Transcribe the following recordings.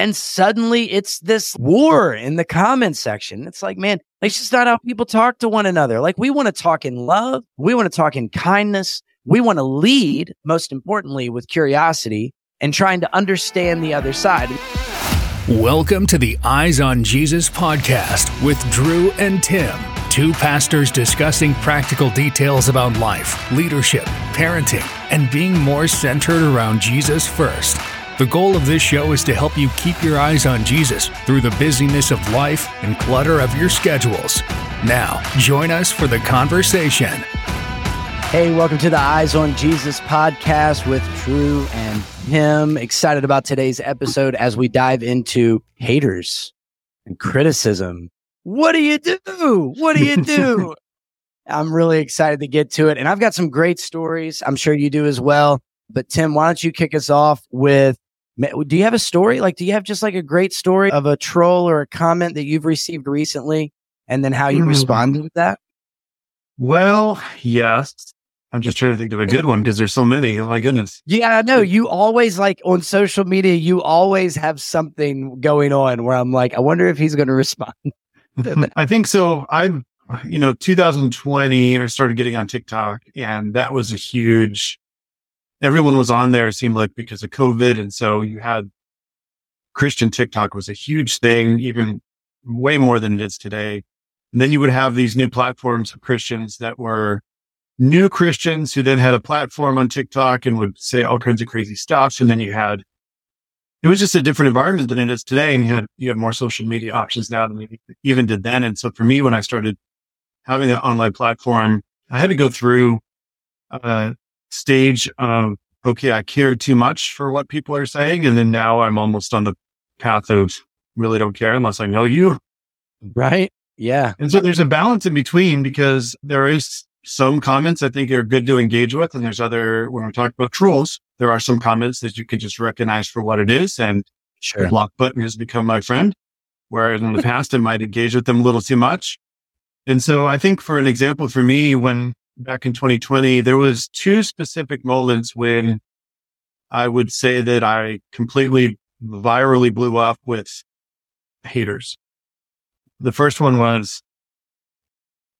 And suddenly it's this war in the comment section. It's like, man, it's just not how people talk to one another. Like we want to talk in love. We want to talk in kindness. We want to lead, most importantly, with curiosity and trying to understand the other side. Welcome to the Eyes on Jesus podcast with Drew and Tim, two pastors discussing practical details about life, leadership, parenting, and being more centered around Jesus first. The goal of this show is to help you keep your eyes on Jesus through the busyness of life and clutter of your schedules. Now, join us for the conversation. Hey, welcome to the Eyes on Jesus podcast with Drew and Tim. Excited about today's episode as we dive into haters and criticism. What do you do? What do you do? I'm really excited to get to it. And I've got some great stories. I'm sure you do as well. But Tim, why don't you kick us off with do you have a story? Like, do you have just like a great story of a troll or a comment that you've received recently and then how you mm. responded to that? Well, yes. I'm just trying to think of a good one because there's so many. Oh my goodness. Yeah, I know. You always like on social media, you always have something going on where I'm like, I wonder if he's going to respond. I think so. I'm, you know, 2020, I started getting on TikTok and that was a huge everyone was on there, it seemed like because of COVID. And so you had Christian TikTok was a huge thing, even way more than it is today. And then you would have these new platforms of Christians that were new Christians who then had a platform on TikTok and would say all kinds of crazy stuff. And then you had, it was just a different environment than it is today. And you had, you have more social media options now than we even did then. And so for me, when I started having an online platform, I had to go through, uh, stage of, okay, I care too much for what people are saying. And then now I'm almost on the path of really don't care unless I know you. Right. Yeah. And so there's a balance in between because there is some comments I think are good to engage with. And there's other, when we talk about trolls, there are some comments that you can just recognize for what it is. And sure. the block button has become my friend. Whereas in the past, I might engage with them a little too much. And so I think for an example for me, when back in 2020, there was two specific moments when I would say that I completely virally blew up with haters. The first one was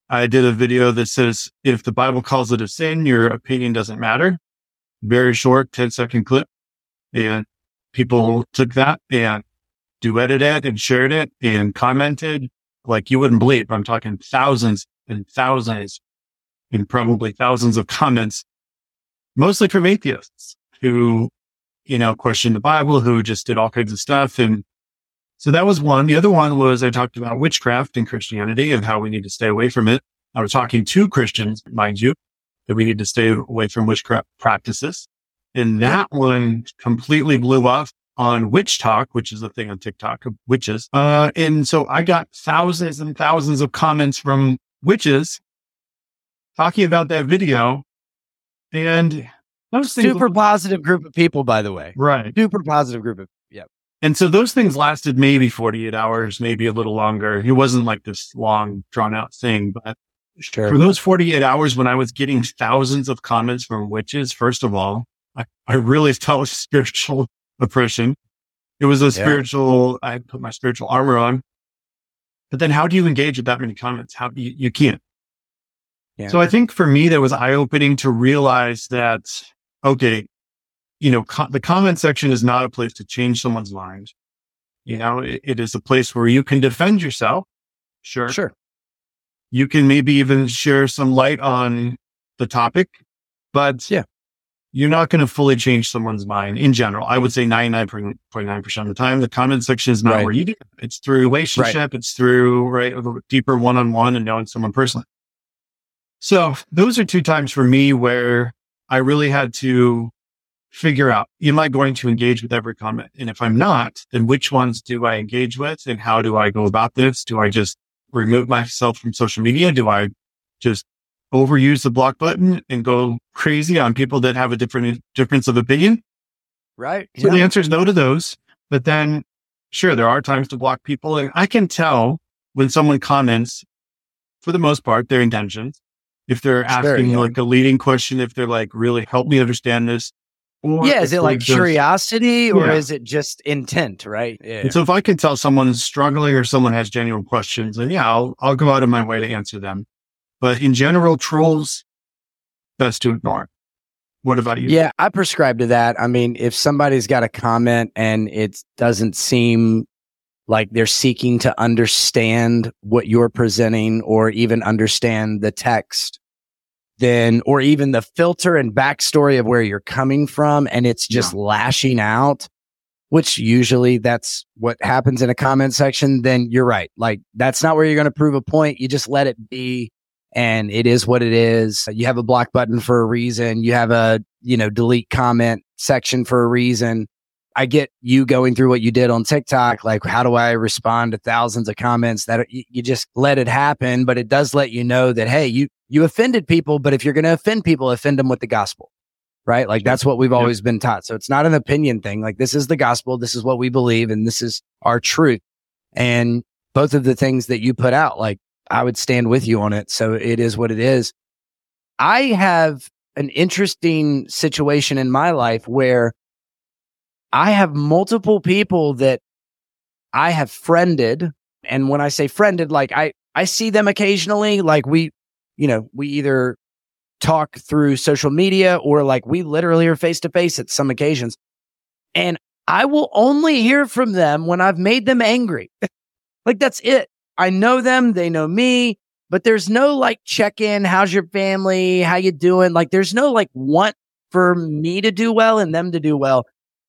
I did a video that says, if the Bible calls it a sin, your opinion doesn't matter. Very short 10 second clip. And people took that and duetted it and shared it and commented like you wouldn't believe. I'm talking thousands and thousands and probably thousands of comments, mostly from atheists who, you know, questioned the Bible, who just did all kinds of stuff. And so that was one. The other one was I talked about witchcraft and Christianity and how we need to stay away from it. I was talking to Christians, mind you, that we need to stay away from witchcraft practices. And that one completely blew up on WitchTok, which is a thing on TikTok of witches. Uh, and so I got thousands and thousands of comments from witches talking about that video. And those super positive group of people, by the way. Right. Super positive group of, yeah. And so those things lasted maybe 48 hours, maybe a little longer. It wasn't like this long drawn out thing, but sure. for those 48 hours when I was getting thousands of comments from witches, first of all, I, I really felt spiritual oppression. It was a yeah. spiritual, I put my spiritual armor on. But then how do you engage with that many comments? How you, you can't. So I think for me, that was eye opening to realize that, okay, you know, co- the comment section is not a place to change someone's mind. You know, it, it is a place where you can defend yourself. Sure. Sure. You can maybe even share some light on the topic, but yeah, you're not going to fully change someone's mind in general. I would say 99.9% of the time, the comment section is not right. where you do. It's through relationship. Right. It's through, right, a deeper one-on-one and knowing someone personally. So those are two times for me where I really had to figure out, am I going to engage with every comment? And if I'm not, then which ones do I engage with and how do I go about this? Do I just remove myself from social media? Do I just overuse the block button and go crazy on people that have a different difference of opinion? Right. So yeah. the answer is no to those. But then sure, there are times to block people and I can tell when someone comments for the most part, their intentions if they're asking yeah. like a leading question, if they're like, really help me understand this. Or yeah, is it like just, curiosity or yeah. is it just intent, right? Yeah. And so if I can tell someone's struggling or someone has genuine questions, then yeah, I'll I'll go out of my way to answer them. But in general, trolls best to ignore. What about you? Yeah, I prescribe to that. I mean, if somebody's got a comment and it doesn't seem like they're seeking to understand what you're presenting or even understand the text, then, or even the filter and backstory of where you're coming from, and it's just yeah. lashing out, which usually that's what happens in a comment section, then you're right. Like, that's not where you're going to prove a point. You just let it be and it is what it is. You have a block button for a reason. You have a, you know, delete comment section for a reason. I get you going through what you did on TikTok. Like, how do I respond to thousands of comments that you just let it happen? But it does let you know that, hey, you, you offended people, but if you're going to offend people, offend them with the gospel, right? Like that's what we've always been taught. So it's not an opinion thing. Like this is the gospel. This is what we believe and this is our truth. And both of the things that you put out, like I would stand with you on it. So it is what it is. I have an interesting situation in my life where I have multiple people that I have friended. And when I say friended, like I, I see them occasionally, like we, you know, we either talk through social media or like we literally are face to face at some occasions. And I will only hear from them when I've made them angry. like that's it. I know them, they know me, but there's no like check in. How's your family? How you doing? Like there's no like want for me to do well and them to do well.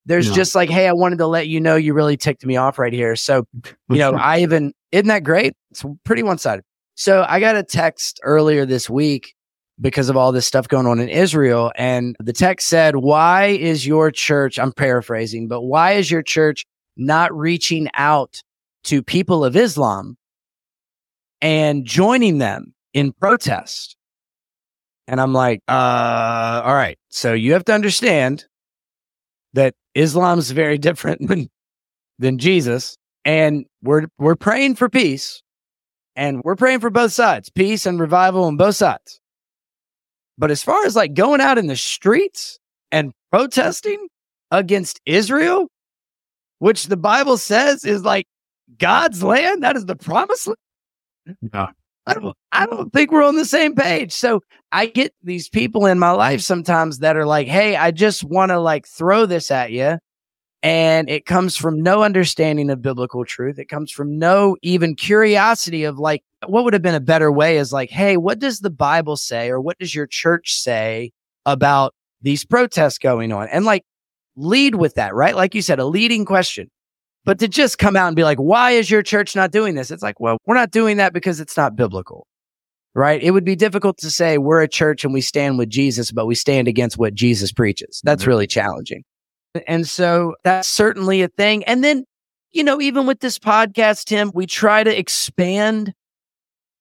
There's no. just like, hey, I wanted to let you know you really ticked me off right here. So, you know, I even isn't that great? It's pretty one sided. So I got a text earlier this week because of all this stuff going on in Israel. And the text said, Why is your church, I'm paraphrasing, but why is your church not reaching out to people of Islam and joining them in protest. And I'm like, uh, all right. So you have to understand that Islam's very different than, than Jesus. And we're, we're praying for peace and we're praying for both sides, peace and revival on both sides. But as far as like going out in the streets and protesting against Israel, which the Bible says is like God's land, that is the promised land. Yeah. I don't, I don't think we're on the same page. So I get these people in my life sometimes that are like, Hey, I just want to like throw this at you. And it comes from no understanding of biblical truth. It comes from no even curiosity of like, what would have been a better way is like, Hey, what does the Bible say? Or what does your church say about these protests going on? And like lead with that, right? Like you said, a leading question. But to just come out and be like, why is your church not doing this? It's like, well, we're not doing that because it's not biblical, right? It would be difficult to say we're a church and we stand with Jesus, but we stand against what Jesus preaches. That's mm-hmm. really challenging. And so that's certainly a thing. And then, you know, even with this podcast, Tim, we try to expand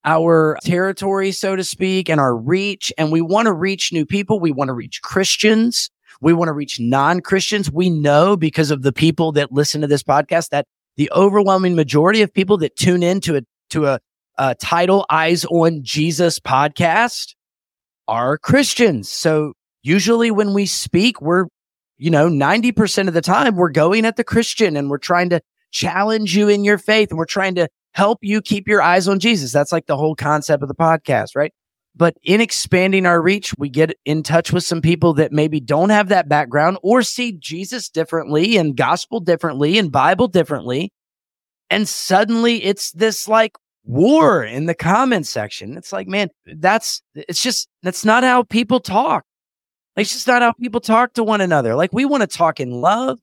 our territory, so to speak, and our reach. And we want to reach new people. We want to reach Christians. We want to reach non Christians. We know because of the people that listen to this podcast that the overwhelming majority of people that tune in to a, to a, a title Eyes on Jesus podcast are Christians. So usually when we speak, we're, you know, 90% of the time we're going at the Christian and we're trying to challenge you in your faith and we're trying to help you keep your eyes on Jesus. That's like the whole concept of the podcast, right? But in expanding our reach, we get in touch with some people that maybe don't have that background or see Jesus differently and gospel differently and Bible differently. And suddenly it's this like war in the comment section. It's like, man, that's, it's just, that's not how people talk. It's just not how people talk to one another. Like we want to talk in love.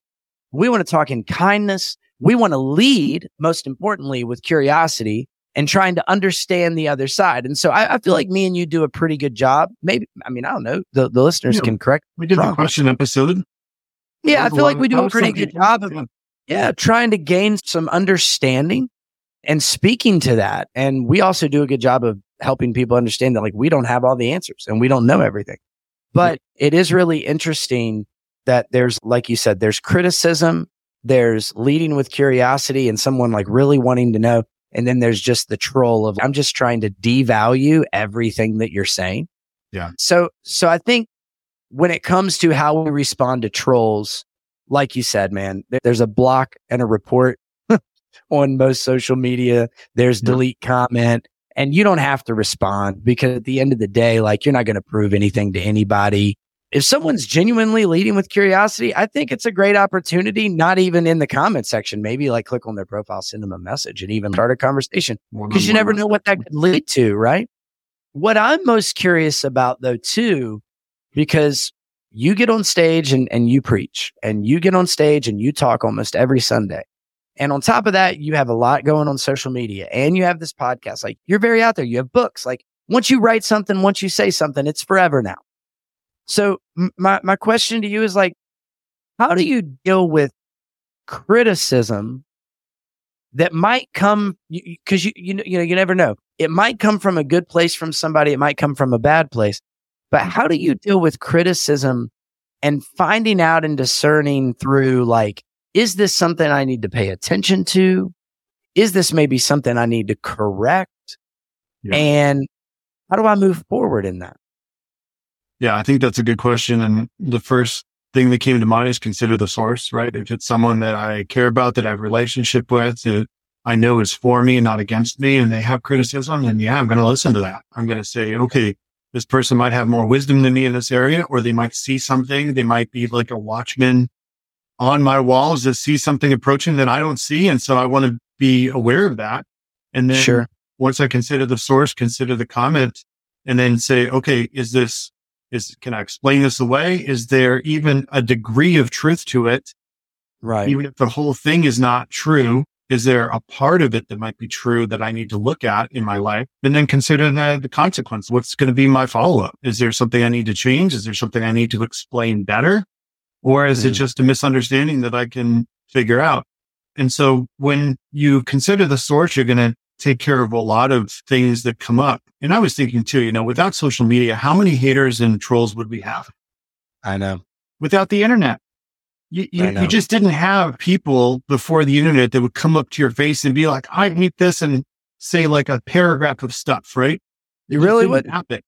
We want to talk in kindness. We want to lead, most importantly, with curiosity and trying to understand the other side. And so I, I, feel like me and you do a pretty good job. Maybe, I mean, I don't know. The, the listeners yeah, can correct. We did the question episode. Yeah, I feel like we do a pretty good job of, yeah, trying to gain some understanding and speaking to that. And we also do a good job of helping people understand that like we don't have all the answers and we don't know everything. But it is really interesting that there's, like you said, there's criticism, there's leading with curiosity and someone like really wanting to know. And then there's just the troll of I'm just trying to devalue everything that you're saying. Yeah. So so I think when it comes to how we respond to trolls, like you said, man, there's a block and a report on most social media. There's delete comment and you don't have to respond because at the end of the day, like you're not going to prove anything to anybody. If someone's genuinely leading with curiosity, I think it's a great opportunity, not even in the comment section, maybe like click on their profile, send them a message and even start a conversation because you never know what that could lead to, right? What I'm most curious about though, too, because you get on stage and, and you preach and you get on stage and you talk almost every Sunday. And on top of that, you have a lot going on social media and you have this podcast. Like you're very out there. You have books. Like once you write something, once you say something, it's forever now. So my, my question to you is like, how do you deal with criticism that might come because you, you, you know, you never know. It might come from a good place from somebody. It might come from a bad place. But mm-hmm. how do you deal with criticism and finding out and discerning through like, is this something I need to pay attention to? Is this maybe something I need to correct? Yeah. And how do I move forward in that? Yeah, I think that's a good question. And the first thing that came to mind is consider the source, right? If it's someone that I care about, that I have a relationship with, that I know is for me and not against me, and they have criticism, then yeah, I'm going to listen to that. I'm going to say, okay, this person might have more wisdom than me in this area, or they might see something. They might be like a watchman on my walls that see something approaching that I don't see. And so I want to be aware of that. And then sure. once I consider the source, consider the comment and then say, okay, is this, is, can I explain this away? Is there even a degree of truth to it? Right. Even if the whole thing is not true, is there a part of it that might be true that I need to look at in my life and then consider the, the consequence? What's going to be my follow up? Is there something I need to change? Is there something I need to explain better? Or is mm. it just a misunderstanding that I can figure out? And so when you consider the source, you're going to take care of a lot of things that come up. And I was thinking too, you know, without social media, how many haters and trolls would we have? I know. Without the internet, you, you, you, just didn't have people before the internet that would come up to your face and be like, I hate this and say like a paragraph of stuff, right? You really would happen.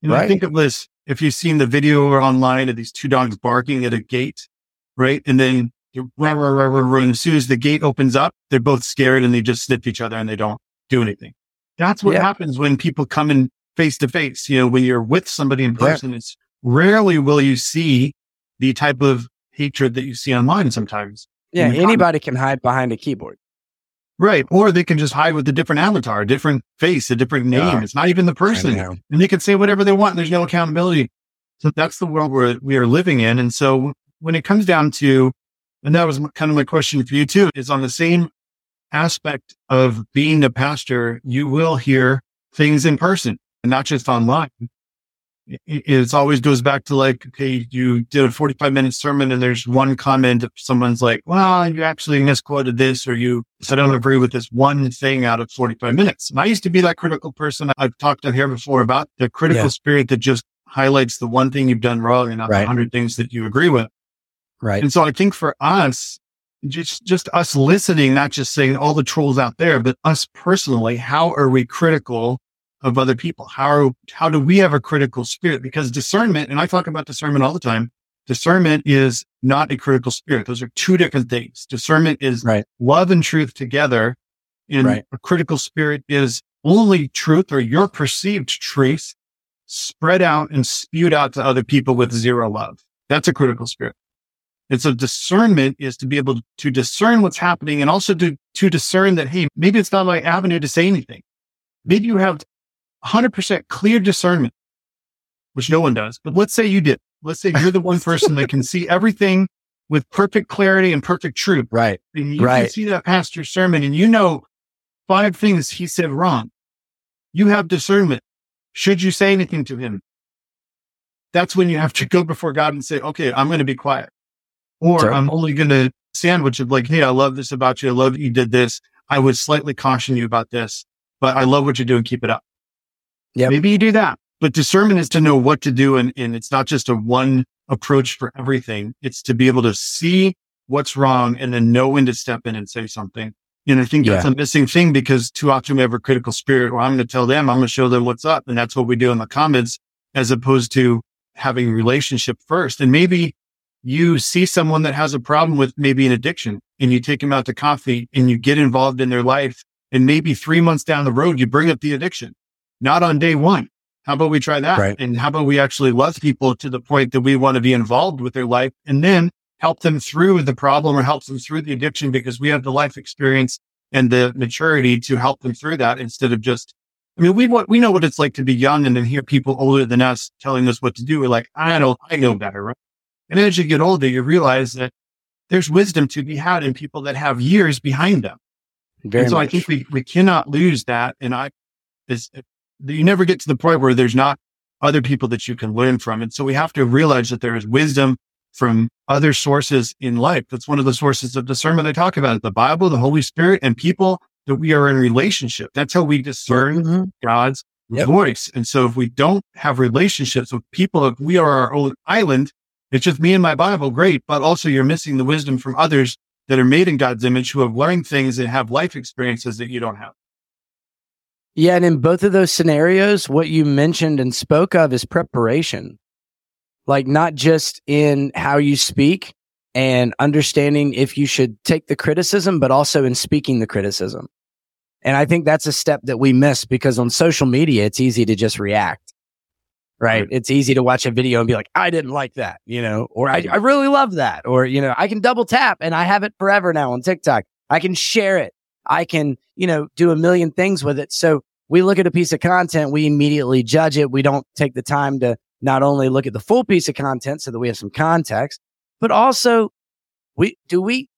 You know, right. I think it was if you've seen the video online of these two dogs barking at a gate, right? And then you and as soon as the gate opens up, they're both scared and they just sniff each other and they don't do anything. That's what yeah. happens when people come in face to face. You know, when you're with somebody in person, yeah. it's rarely will you see the type of hatred that you see online sometimes. Yeah, anybody can hide behind a keyboard. Right. Or they can just hide with a different avatar, a different face, a different name. Yeah. It's not even the person. And they can say whatever they want. And there's no accountability. So that's the world where we are living in. And so when it comes down to, and that was kind of my question for you too, is on the same aspect of being a pastor, you will hear things in person and not just online it always goes back to like, okay, you did a 45 minute sermon and there's one comment someone's like, well, you actually misquoted this or you said, I don't agree with this one thing out of 45 minutes. And I used to be that critical person. I've talked on here before about the critical yeah. spirit that just highlights the one thing you've done wrong and not right. the hundred things that you agree with. Right. And so I think for us, just, just us listening, not just saying all the trolls out there, but us personally, how are we critical of other people? How are, how do we have a critical spirit? Because discernment, and I talk about discernment all the time. Discernment is not a critical spirit. Those are two different things. Discernment is right. love and truth together. And right. a critical spirit is only truth or your perceived truth spread out and spewed out to other people with zero love. That's a critical spirit. And so discernment is to be able to discern what's happening and also to, to discern that, hey, maybe it's not my avenue to say anything. Maybe you have 100% clear discernment, which no one does. But let's say you did. Let's say you're the one person that can see everything with perfect clarity and perfect truth. Right. And you right. can see that pastor's sermon and you know five things he said wrong. You have discernment. Should you say anything to him? That's when you have to go before God and say, okay, I'm going to be quiet. Or. I'm only going to sandwich it like, Hey, I love this about you. I love that you did this. I would slightly caution you about this, but I love what you're doing. Keep it up. Yeah. Maybe you do that. But discernment is to know what to do. And, and it's not just a one approach for everything. It's to be able to see what's wrong and then know when to step in and say something. And I think that's yeah. a missing thing because too often we have a critical spirit where I'm going to tell them, I'm going to show them what's up. And that's what we do in the comments as opposed to, having relationship first. And maybe you see someone that has a problem with maybe an addiction and you take them out to coffee and you get involved in their life. And maybe three months down the road, you bring up the addiction, not on day one. How about we try that? Right. And how about we actually love people to the point that we want to be involved with their life and then help them through the problem or help them through the addiction because we have the life experience and the maturity to help them through that instead of just, I mean, we we know what it's like to be young and then hear people older than us telling us what to do. We're like, I don't, I know better. Right? And as you get older, you realize that there's wisdom to be had in people that have years behind them. Very and so much. I think we, we cannot lose that. And I, this, you never get to the point where there's not other people that you can learn from. And so we have to realize that there is wisdom from other sources in life. That's one of the sources of discernment I talk about the Bible, the Holy Spirit, and people that we are in relationship. That's how we discern mm-hmm. God's yep. voice. And so if we don't have relationships with people, if we are our own island, it's just me and my Bible, great. But also you're missing the wisdom from others that are made in God's image who have learned things and have life experiences that you don't have. Yeah. And in both of those scenarios, what you mentioned and spoke of is preparation like not just in how you speak and understanding if you should take the criticism, but also in speaking the criticism. And I think that's a step that we miss because on social media, it's easy to just react, right? right? It's easy to watch a video and be like, I didn't like that, you know, or I, I really love that. Or, you know, I can double tap and I have it forever now on TikTok. I can share it. I can, you know, do a million things with it. So we look at a piece of content, we immediately judge it. We don't take the time to not only look at the full piece of content so that we have some context, but also we do we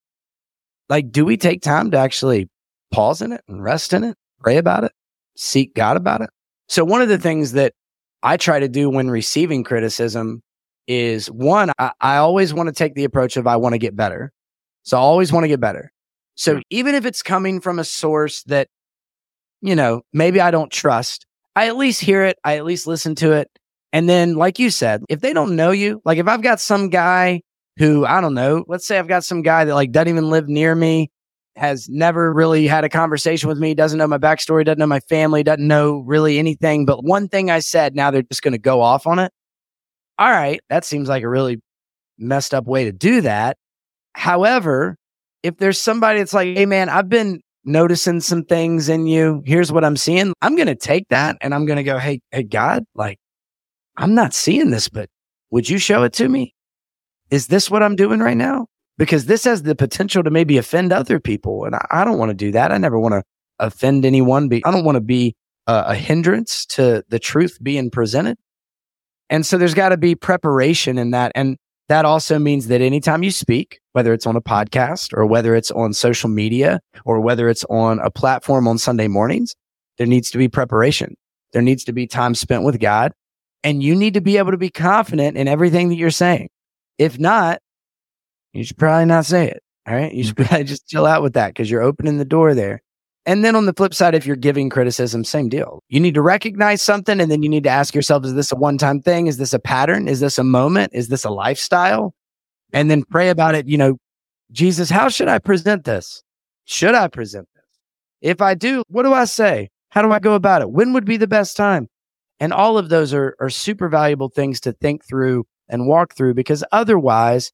like do we take time to actually pause in it and rest in it, pray about it, seek God about it? So one of the things that I try to do when receiving criticism is one, I, I always want to take the approach of I want to get better. So I always want to get better. So even if it's coming from a source that, you know, maybe I don't trust, I at least hear it. I at least listen to it. And then, like you said, if they don't know you, like if I've got some guy who, I don't know, let's say I've got some guy that like doesn't even live near me, has never really had a conversation with me, doesn't know my backstory, doesn't know my family, doesn't know really anything. But one thing I said, now they're just going to go off on it. All right. That seems like a really messed up way to do that. However, if there's somebody that's like, hey, man, I've been noticing some things in you. Here's what I'm seeing. I'm going to take that and I'm going to go, hey, hey, God, like, I'm not seeing this, but would you show it to me? Is this what I'm doing right now? Because this has the potential to maybe offend other people. And I, I don't want to do that. I never want to offend anyone. Be, I don't want to be a, a hindrance to the truth being presented. And so there's got to be preparation in that. And that also means that anytime you speak, whether it's on a podcast or whether it's on social media or whether it's on a platform on Sunday mornings, there needs to be preparation. There needs to be time spent with God and you need to be able to be confident in everything that you're saying. If not, you should probably not say it. All right. You should mm-hmm. probably just chill out with that because you're opening the door there. And then on the flip side, if you're giving criticism, same deal. You need to recognize something and then you need to ask yourself, is this a one time thing? Is this a pattern? Is this a moment? Is this a lifestyle? And then pray about it. You know, Jesus, how should I present this? Should I present this? If I do, what do I say? How do I go about it? When would be the best time? And all of those are, are super valuable things to think through and walk through because otherwise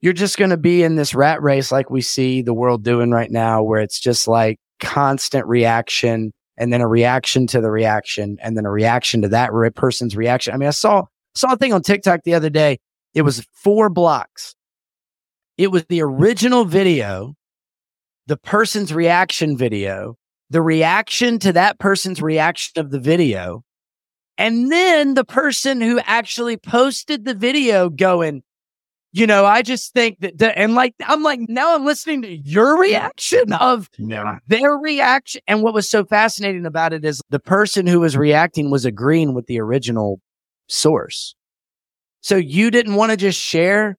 you're just going to be in this rat race like we see the world doing right now, where it's just like constant reaction and then a reaction to the reaction and then a reaction to that re- person's reaction. I mean, I saw, saw a thing on TikTok the other day. It was four blocks. It was the original video, the person's reaction video, the reaction to that person's reaction of the video, and then the person who actually posted the video going, you know, I just think that, the, and like, I'm like, now I'm listening to your reaction of yeah. their reaction. And what was so fascinating about it is the person who was reacting was agreeing with the original source. So you didn't want to just share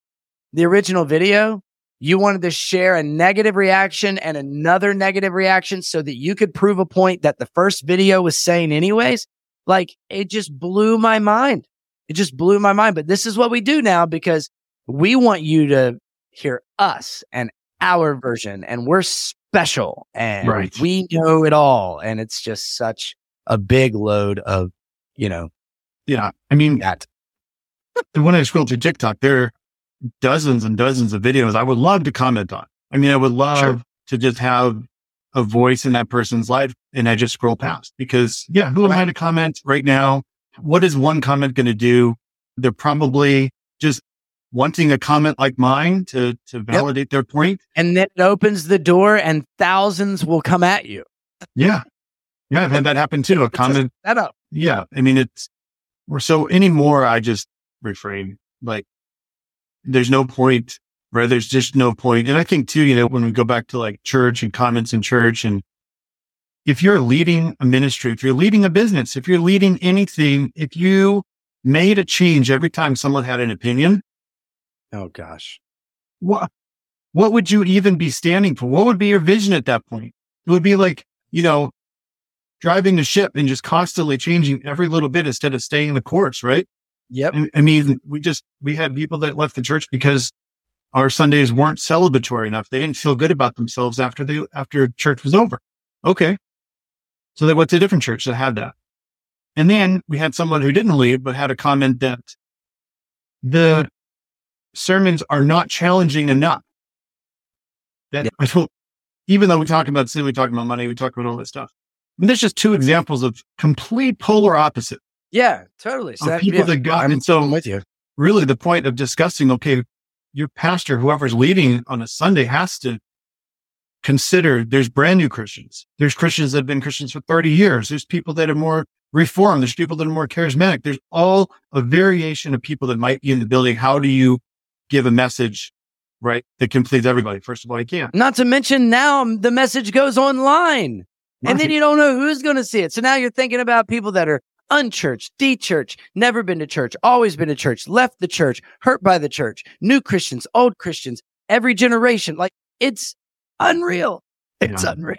the original video. You wanted to share a negative reaction and another negative reaction so that you could prove a point that the first video was saying anyways. Like it just blew my mind. It just blew my mind. But this is what we do now because we want you to hear us and our version and we're special and right. we know it all. And it's just such a big load of, you know, yeah. I mean, that when I scroll through TikTok, there are dozens and dozens of videos I would love to comment on. I mean, I would love sure. to just have a voice in that person's life and I just scroll past because yeah, who am I to comment right now? What is one comment going to do? They're probably just wanting a comment like mine to, to validate yep. their point. And then it opens the door and thousands will come at you. Yeah. Yeah. I've had that happen too. A comment. That up. Yeah. I mean, it's, we're so anymore. I just refrain. Like there's no point, right? There's just no point. And I think too, you know, when we go back to like church and comments in church and if you're leading a ministry, if you're leading a business, if you're leading anything, if you made a change every time someone had an opinion. Oh gosh. What, what would you even be standing for? What would be your vision at that point? It would be like, you know, driving the ship and just constantly changing every little bit instead of staying the course, right? Yep. I mean, we just, we had people that left the church because our Sundays weren't celebratory enough. They didn't feel good about themselves after the, after church was over. Okay. So they went to a different church that had that. And then we had someone who didn't leave, but had a comment that the sermons are not challenging enough. That yeah. I don't, even though we talk about sin, we talk about money, we talk about all this stuff. I mean, there's just two examples of complete polar opposite. Yeah, totally. So that, people yeah, that got, I'm, and so I'm with you. Really, the point of discussing, okay, your pastor, whoever's leading on a Sunday, has to consider there's brand new Christians. There's Christians that have been Christians for 30 years. There's people that are more reformed. There's people that are more charismatic. There's all a variation of people that might be in the building. How do you give a message, right? That can please everybody. First of all, you can't. Not to mention now the message goes online right. and then you don't know who's going to see it. So now you're thinking about people that are unchurched, de-church, never been to church, always been to church, left the church, hurt by the church, new Christians, old Christians, every generation. Like it's unreal. It's yeah. unreal.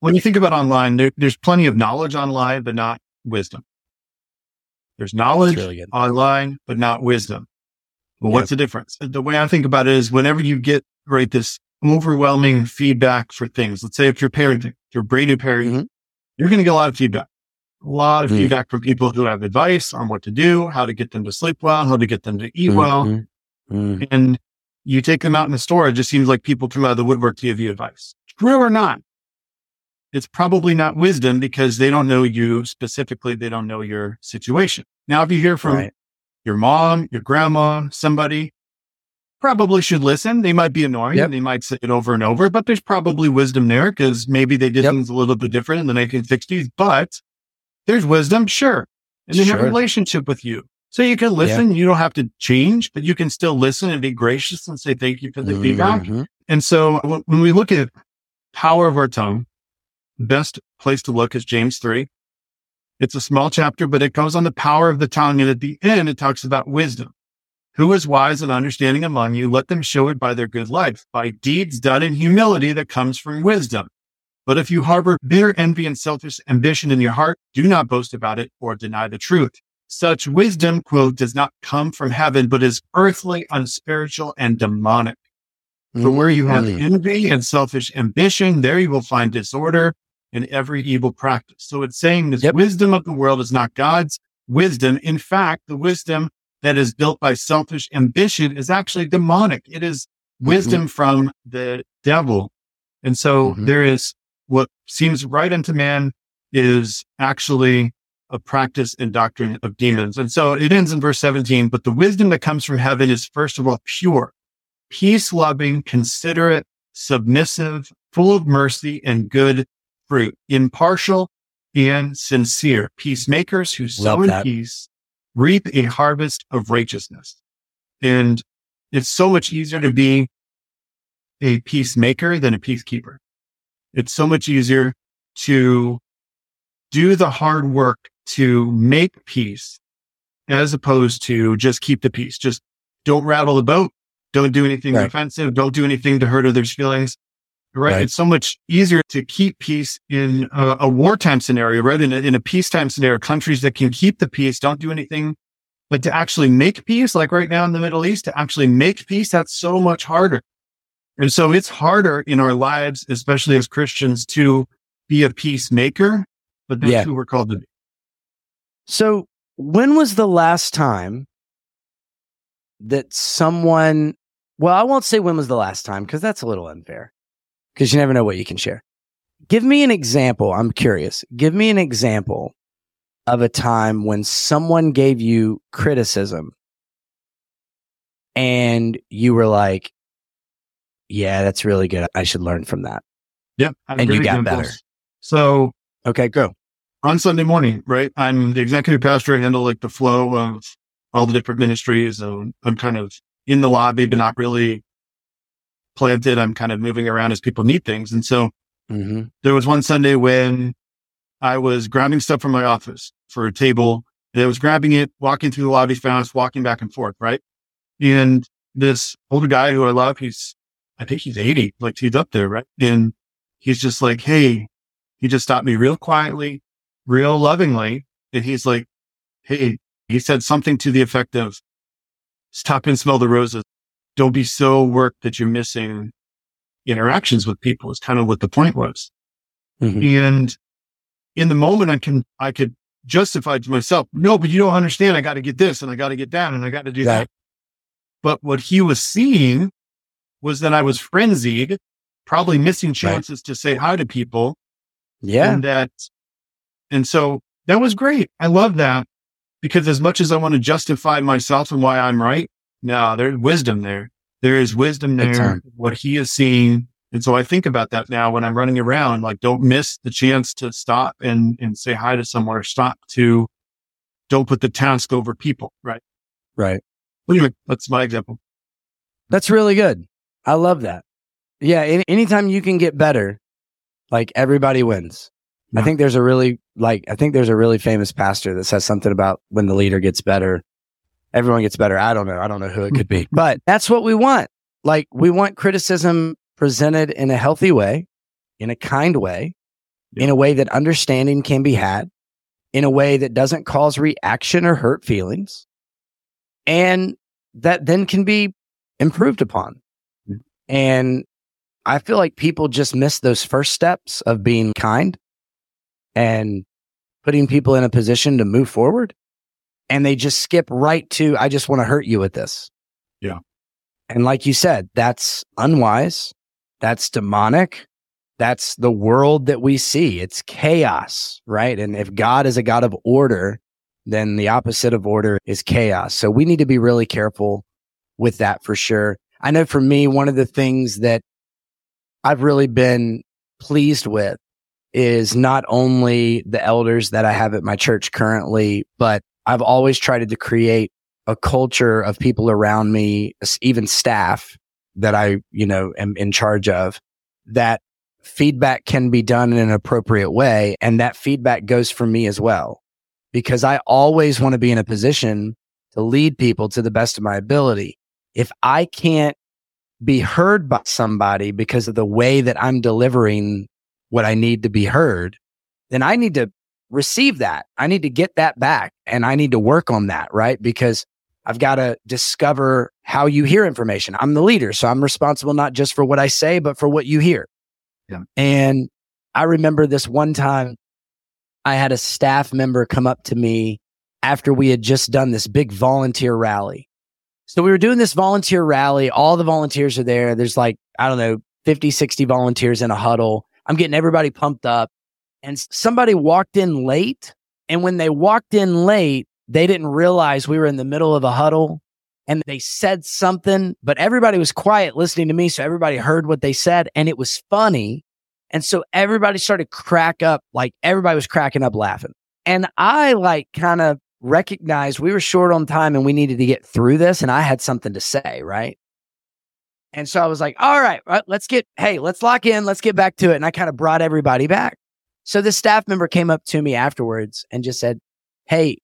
When you think about online, there, there's plenty of knowledge online, but not wisdom. There's knowledge really online, but not wisdom. Well, yep. what's the difference? The way I think about it is whenever you get right this overwhelming feedback for things, let's say if you're parenting, you're brand new parenting, mm-hmm. you're going to get a lot of feedback a lot of mm feedback from people who have advice on what to do, how to get them to sleep well, how to get them to eat mm-hmm. well. mm And you take them out in the store. It just seems like people come out of the woodwork to give you advice. True or not? It's probably not wisdom because they don't know you specifically. They don't know your situation. Now, if you hear from right. Your mom, your grandma, somebody, probably should listen. They might be annoying. Yep. They might say it over and over, but there's probably wisdom there because maybe they did yep. things a little bit different in the 1960s, but there's wisdom, sure. And they sure. have a relationship with you. So you can listen. Yeah. You don't have to change, but you can still listen and be gracious and say thank you for the mm-hmm. feedback. And so when we look at power of our tongue, best place to look is James 3. It's a small chapter, but it goes on the power of the tongue. And at the end, it talks about wisdom. Who is wise and understanding among you? Let them show it by their good life, by deeds done in humility that comes from wisdom. But if you harbor bitter envy and selfish ambition in your heart, do not boast about it or deny the truth. Such wisdom, quote, does not come from heaven, but is earthly, unspiritual, and demonic. For where you have mm. envy and selfish ambition, there you will find disorder and every evil practice. So it's saying this yep. wisdom of the world is not God's wisdom. In fact, the wisdom that is built by selfish ambition is actually demonic. It is mm-hmm. wisdom mm-hmm. from the devil. And so mm-hmm. there is what seems right unto man is actually a practice and doctrine of demons. And so it ends in verse 17, but the wisdom that comes from heaven is first of all pure, peace loving, considerate, submissive, full of mercy and good fruit, impartial and sincere, peacemakers who sow in peace reap a harvest of righteousness. And it's so much easier to be a peacemaker than a peacekeeper. It's so much easier to do the hard work to make peace as opposed to just keep the peace. Just don't rattle the boat. Don't do anything right. offensive. Don't do anything to hurt others' feelings. Right? right? It's so much easier to keep peace in a, a wartime scenario, right? In a, in a peacetime scenario, countries that can keep the peace don't do anything, but to actually make peace, like right now in the Middle East, to actually make peace, that's so much harder. And so it's harder in our lives, especially as Christians, to be a peacemaker, but that's yeah. who we're called to be. So when was the last time that someone, well, I won't say when was the last time because that's a little unfair because you never know what you can share. Give me an example. I'm curious. Give me an example of a time when someone gave you criticism and you were like, yeah, that's really good. I should learn from that. Yeah. And you got better. So, okay, go. On Sunday morning, right? I'm the executive pastor. I handle like the flow of all the different ministries. And I'm kind of in the lobby, but not really planted. I'm kind of moving around as people need things. And so mm-hmm. there was one Sunday when I was grabbing stuff from my office for a table and I was grabbing it, walking through the lobby fast, walking back and forth, right? And this older guy who I love, he's, I think he's 80, like he's up there, right? And he's just like, Hey, he just stopped me real quietly, real lovingly. And he's like, Hey, he said something to the effect of stop and smell the roses. Don't be so worked that you're missing interactions with people is kind of what the point was. Mm-hmm. And in the moment, I can, I could justify to myself, no, but you don't understand. I got to get this and I got to get that and I got to do that. that. But what he was seeing was that I was frenzied, probably missing chances right. to say hi to people. Yeah. And that, and so that was great. I love that because as much as I want to justify myself and why I'm right, no, there's wisdom there. There is wisdom there, what he is seeing. And so I think about that now when I'm running around, like don't miss the chance to stop and, and say hi to someone or stop to don't put the task over people. Right. Right. Anyway, that's my example. That's really good. I love that. Yeah. Any, anytime you can get better, like everybody wins. Yeah. I think there's a really like I think there's a really famous pastor that says something about when the leader gets better, everyone gets better. I don't know. I don't know who it could be, but that's what we want. Like we want criticism presented in a healthy way, in a kind way, yeah. in a way that understanding can be had, in a way that doesn't cause reaction or hurt feelings, and that then can be improved upon. Mm. And I feel like people just miss those first steps of being kind and putting people in a position to move forward. And they just skip right to, I just want to hurt you with this. Yeah. And like you said, that's unwise. That's demonic. That's the world that we see. It's chaos, right? And if God is a God of order, then the opposite of order is chaos. So we need to be really careful with that for sure. I know for me, one of the things that I've really been pleased with is not only the elders that I have at my church currently, but I've always tried to create a culture of people around me, even staff that I, you know, am in charge of that feedback can be done in an appropriate way. And that feedback goes for me as well, because I always want to be in a position to lead people to the best of my ability. If I can't be heard by somebody because of the way that I'm delivering what I need to be heard, then I need to receive that. I need to get that back and I need to work on that, right? Because I've got to discover how you hear information. I'm the leader, so I'm responsible not just for what I say, but for what you hear. Yeah. And I remember this one time I had a staff member come up to me after we had just done this big volunteer rally. So we were doing this volunteer rally. All the volunteers are there. There's like, I don't know, 50, 60 volunteers in a huddle. I'm getting everybody pumped up. And somebody walked in late. And when they walked in late, they didn't realize we were in the middle of a huddle and they said something, but everybody was quiet listening to me. So everybody heard what they said and it was funny. And so everybody started crack up, like everybody was cracking up laughing. And I like kind of recognized we were short on time and we needed to get through this. And I had something to say, right? And so I was like, all right, let's get, hey, let's lock in. Let's get back to it. And I kind of brought everybody back. So the staff member came up to me afterwards and just said, Hey,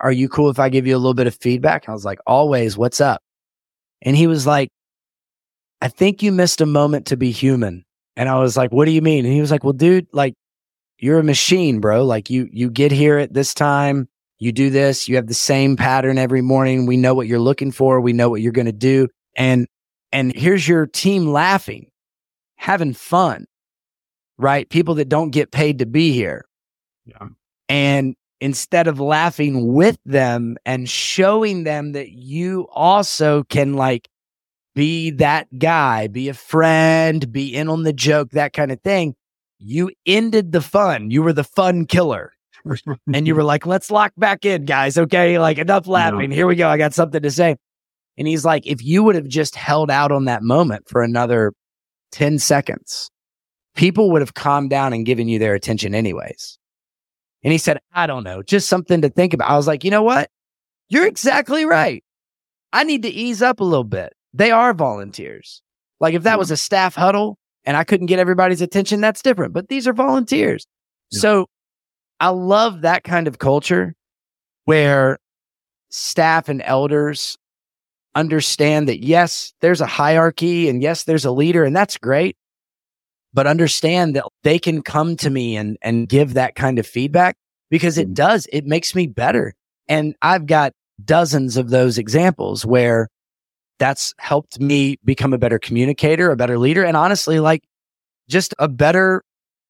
are you cool if I give you a little bit of feedback? I was like, always, what's up? And he was like, I think you missed a moment to be human. And I was like, what do you mean? And he was like, well, dude, like you're a machine, bro. Like you, you get here at this time, you do this, you have the same pattern every morning. We know what you're looking for. We know what you're going to do. And and here's your team laughing, having fun, right? People that don't get paid to be here. Yeah. And instead of laughing with them and showing them that you also can like be that guy, be a friend, be in on the joke, that kind of thing. You ended the fun. You were the fun killer. and you were like, let's lock back in, guys. Okay. Like, enough laughing. Here we go. I got something to say. And he's like, if you would have just held out on that moment for another 10 seconds, people would have calmed down and given you their attention anyways. And he said, I don't know, just something to think about. I was like, you know what? You're exactly right. I need to ease up a little bit. They are volunteers. Like if that was a staff huddle and I couldn't get everybody's attention, that's different. But these are volunteers. Yeah. So I love that kind of culture where staff and elders understand that yes, there's a hierarchy and yes, there's a leader and that's great. But understand that they can come to me and, and give that kind of feedback because it mm-hmm. does. It makes me better. And I've got dozens of those examples where that's helped me become a better communicator, a better leader, and honestly, like just a better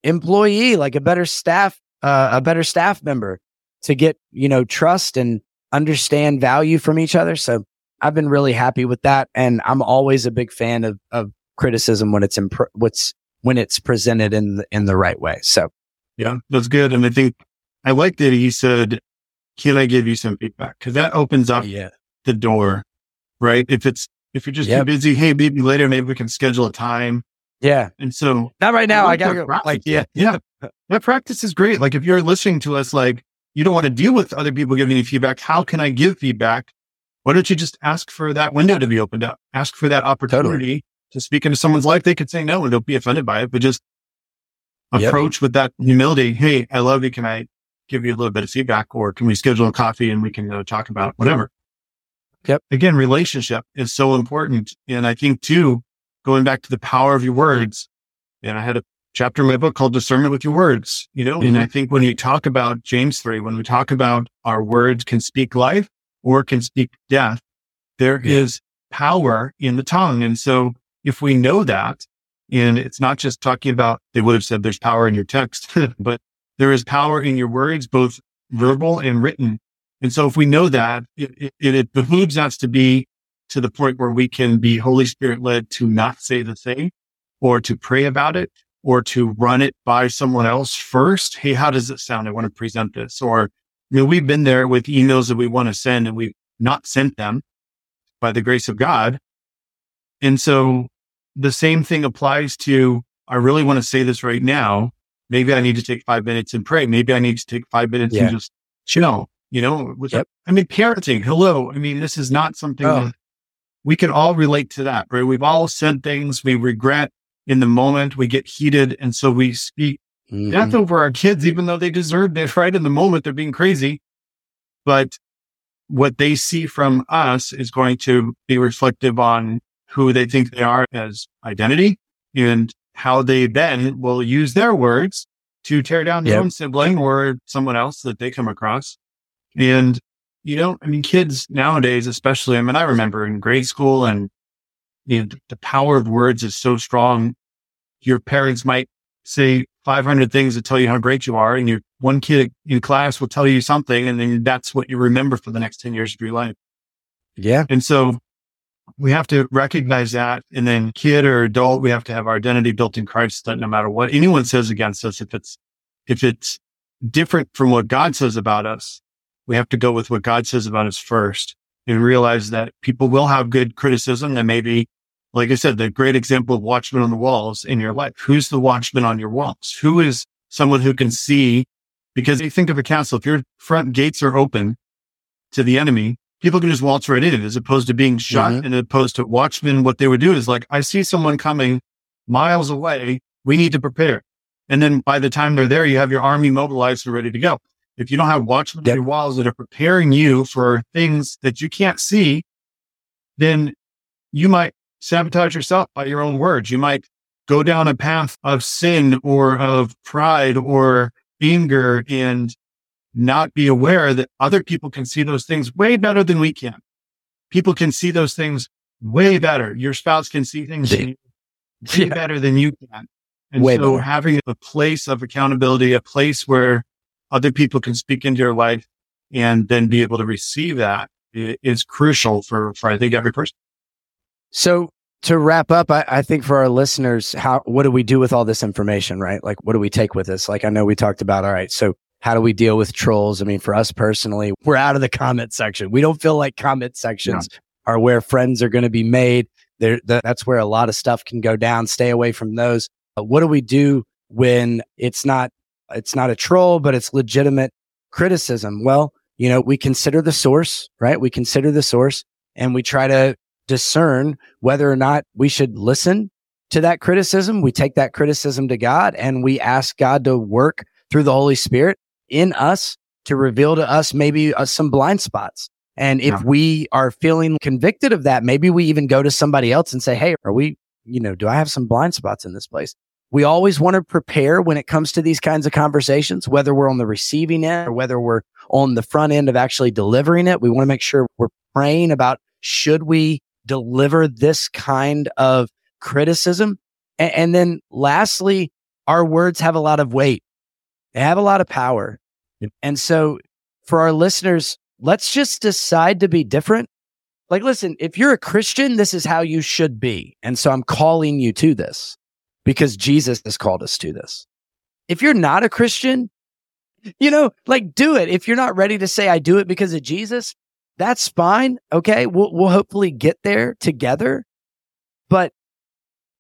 employee, like a better staff, uh, a better staff member to get, you know, trust and understand value from each other. So I've been really happy with that. And I'm always a big fan of, of criticism when it's, imp- what's, when it's presented in the, in the right way. So yeah, that's good. And I think I like that he said, can I give you some feedback? Cause that opens up yeah. the door right? If it's, if you're just yep. too busy, hey, maybe later, maybe we can schedule a time. Yeah. And so not right now. I, gotta go. Like, yeah, yeah. That practice is great. Like if you're listening to us, like you don't want to deal with other people giving you feedback. How can I give feedback? Why don't you just ask for that window to be opened up? Ask for that opportunity totally. To speak into someone's life. They could say no and don't be offended by it, but just approach yep. with that humility. Hey, I love you. Can I give you a little bit of feedback or can we schedule a coffee and we can uh, talk about whatever? Yep. Again, relationship is so important. And I think too, going back to the power of your words, and I had a chapter in my book called discernment with your words, you know, mm-hmm. and I think when you talk about James 3, when we talk about our words can speak life or can speak death, there yeah. is power in the tongue. And so if we know that, and it's not just talking about, they would have said there's power in your text, but there is power in your words, both verbal and written. And so if we know that, it, it, it behooves us to be to the point where we can be Holy Spirit led to not say the thing or to pray about it or to run it by someone else first. Hey, how does it sound? I want to present this. Or, you know, we've been there with emails that we want to send and we've not sent them by the grace of God. And so the same thing applies to, I really want to say this right now. Maybe I need to take five minutes and pray. Maybe I need to take five minutes yeah. and just chill. You know, yep. I mean, parenting, hello. I mean, this is not something oh. that we can all relate to that, right? We've all said things we regret in the moment. We get heated. And so we speak mm-hmm. death over our kids, even though they deserved it, right? In the moment, they're being crazy. But what they see from us is going to be reflective on who they think they are as identity and how they then will use their words to tear down their yep. own sibling or someone else that they come across. And, you know, I mean, kids nowadays, especially, I mean, I remember in grade school and you know, the power of words is so strong. Your parents might say 500 things to tell you how great you are. And your one kid in class will tell you something. And then that's what you remember for the next 10 years of your life. Yeah. And so we have to recognize that. And then kid or adult, we have to have our identity built in Christ that no matter what anyone says against us, if it's, if it's different from what God says about us, we have to go with what God says about us first and realize that people will have good criticism and maybe, like I said, the great example of watchman on the walls in your life. Who's the watchman on your walls? Who is someone who can see? Because you think of a castle, if your front gates are open to the enemy, people can just waltz right in as opposed to being shot mm-hmm. and opposed to watchmen. What they would do is like, I see someone coming miles away. We need to prepare. And then by the time they're there, you have your army mobilized and ready to go. If you don't have watchmen yep. on your walls that are preparing you for things that you can't see, then you might sabotage yourself by your own words. You might go down a path of sin or of pride or anger and not be aware that other people can see those things way better than we can. People can see those things way better. Your spouse can see things way yeah. better than you can. And way so better. having a place of accountability, a place where other people can speak into your life and then be able to receive that is crucial for, for I think every person. So to wrap up, I, I, think for our listeners, how what do we do with all this information, right? Like what do we take with us? Like I know we talked about, all right, so how do we deal with trolls? I mean, for us personally, we're out of the comment section. We don't feel like comment sections are where friends are going to be made. There, that's where a lot of stuff can go down. Stay away from those. Uh, what do we do when it's not it's not a troll, but it's legitimate criticism? Well, you know, we consider the source, right? We consider the source and we try to discern whether or not we should listen to that criticism. We take that criticism to God and we ask God to work through the Holy Spirit in us to reveal to us maybe uh, some blind spots. And if yeah. we are feeling convicted of that, maybe we even go to somebody else and say, Hey, are we, you know, do I have some blind spots in this place? We always want to prepare when it comes to these kinds of conversations, whether we're on the receiving end or whether we're on the front end of actually delivering it. We want to make sure we're praying about should we deliver this kind of criticism? And, and then lastly, our words have a lot of weight. They have a lot of power. And so for our listeners, let's just decide to be different. Like, listen, if you're a Christian, this is how you should be. And so I'm calling you to this because Jesus has called us to this. If you're not a Christian, you know, like do it. If you're not ready to say, I do it because of Jesus, that's fine. Okay. We'll, we'll hopefully get there together. But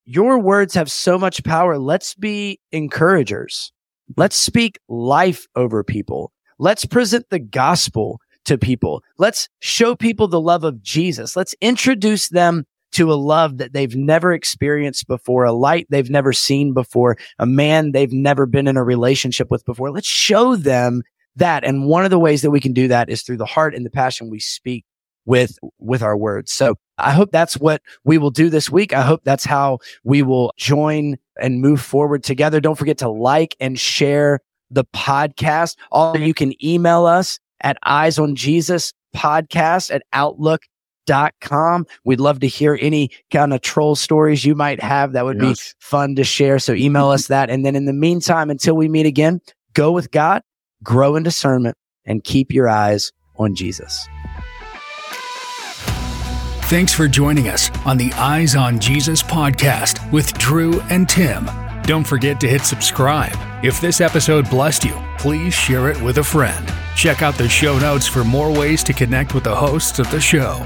your words have so much power. Let's be encouragers. Let's speak life over people. Let's present the gospel to people. Let's show people the love of Jesus. Let's introduce them to a love that they've never experienced before, a light they've never seen before, a man they've never been in a relationship with before. Let's show them that. And one of the ways that we can do that is through the heart and the passion we speak with, with our words. So I hope that's what we will do this week. I hope that's how we will join and move forward together. Don't forget to like and share the podcast. All you can email us at eyes on Jesus podcast at outlook dot com. We'd love to hear any kind of troll stories you might have. That would yes. be fun to share. So email us that. And then in the meantime, until we meet again, go with God, grow in discernment, and keep your eyes on Jesus. Thanks for joining us on the Eyes on Jesus podcast with Drew and Tim. Don't forget to hit subscribe. If this episode blessed you, please share it with a friend. Check out the show notes for more ways to connect with the hosts of the show.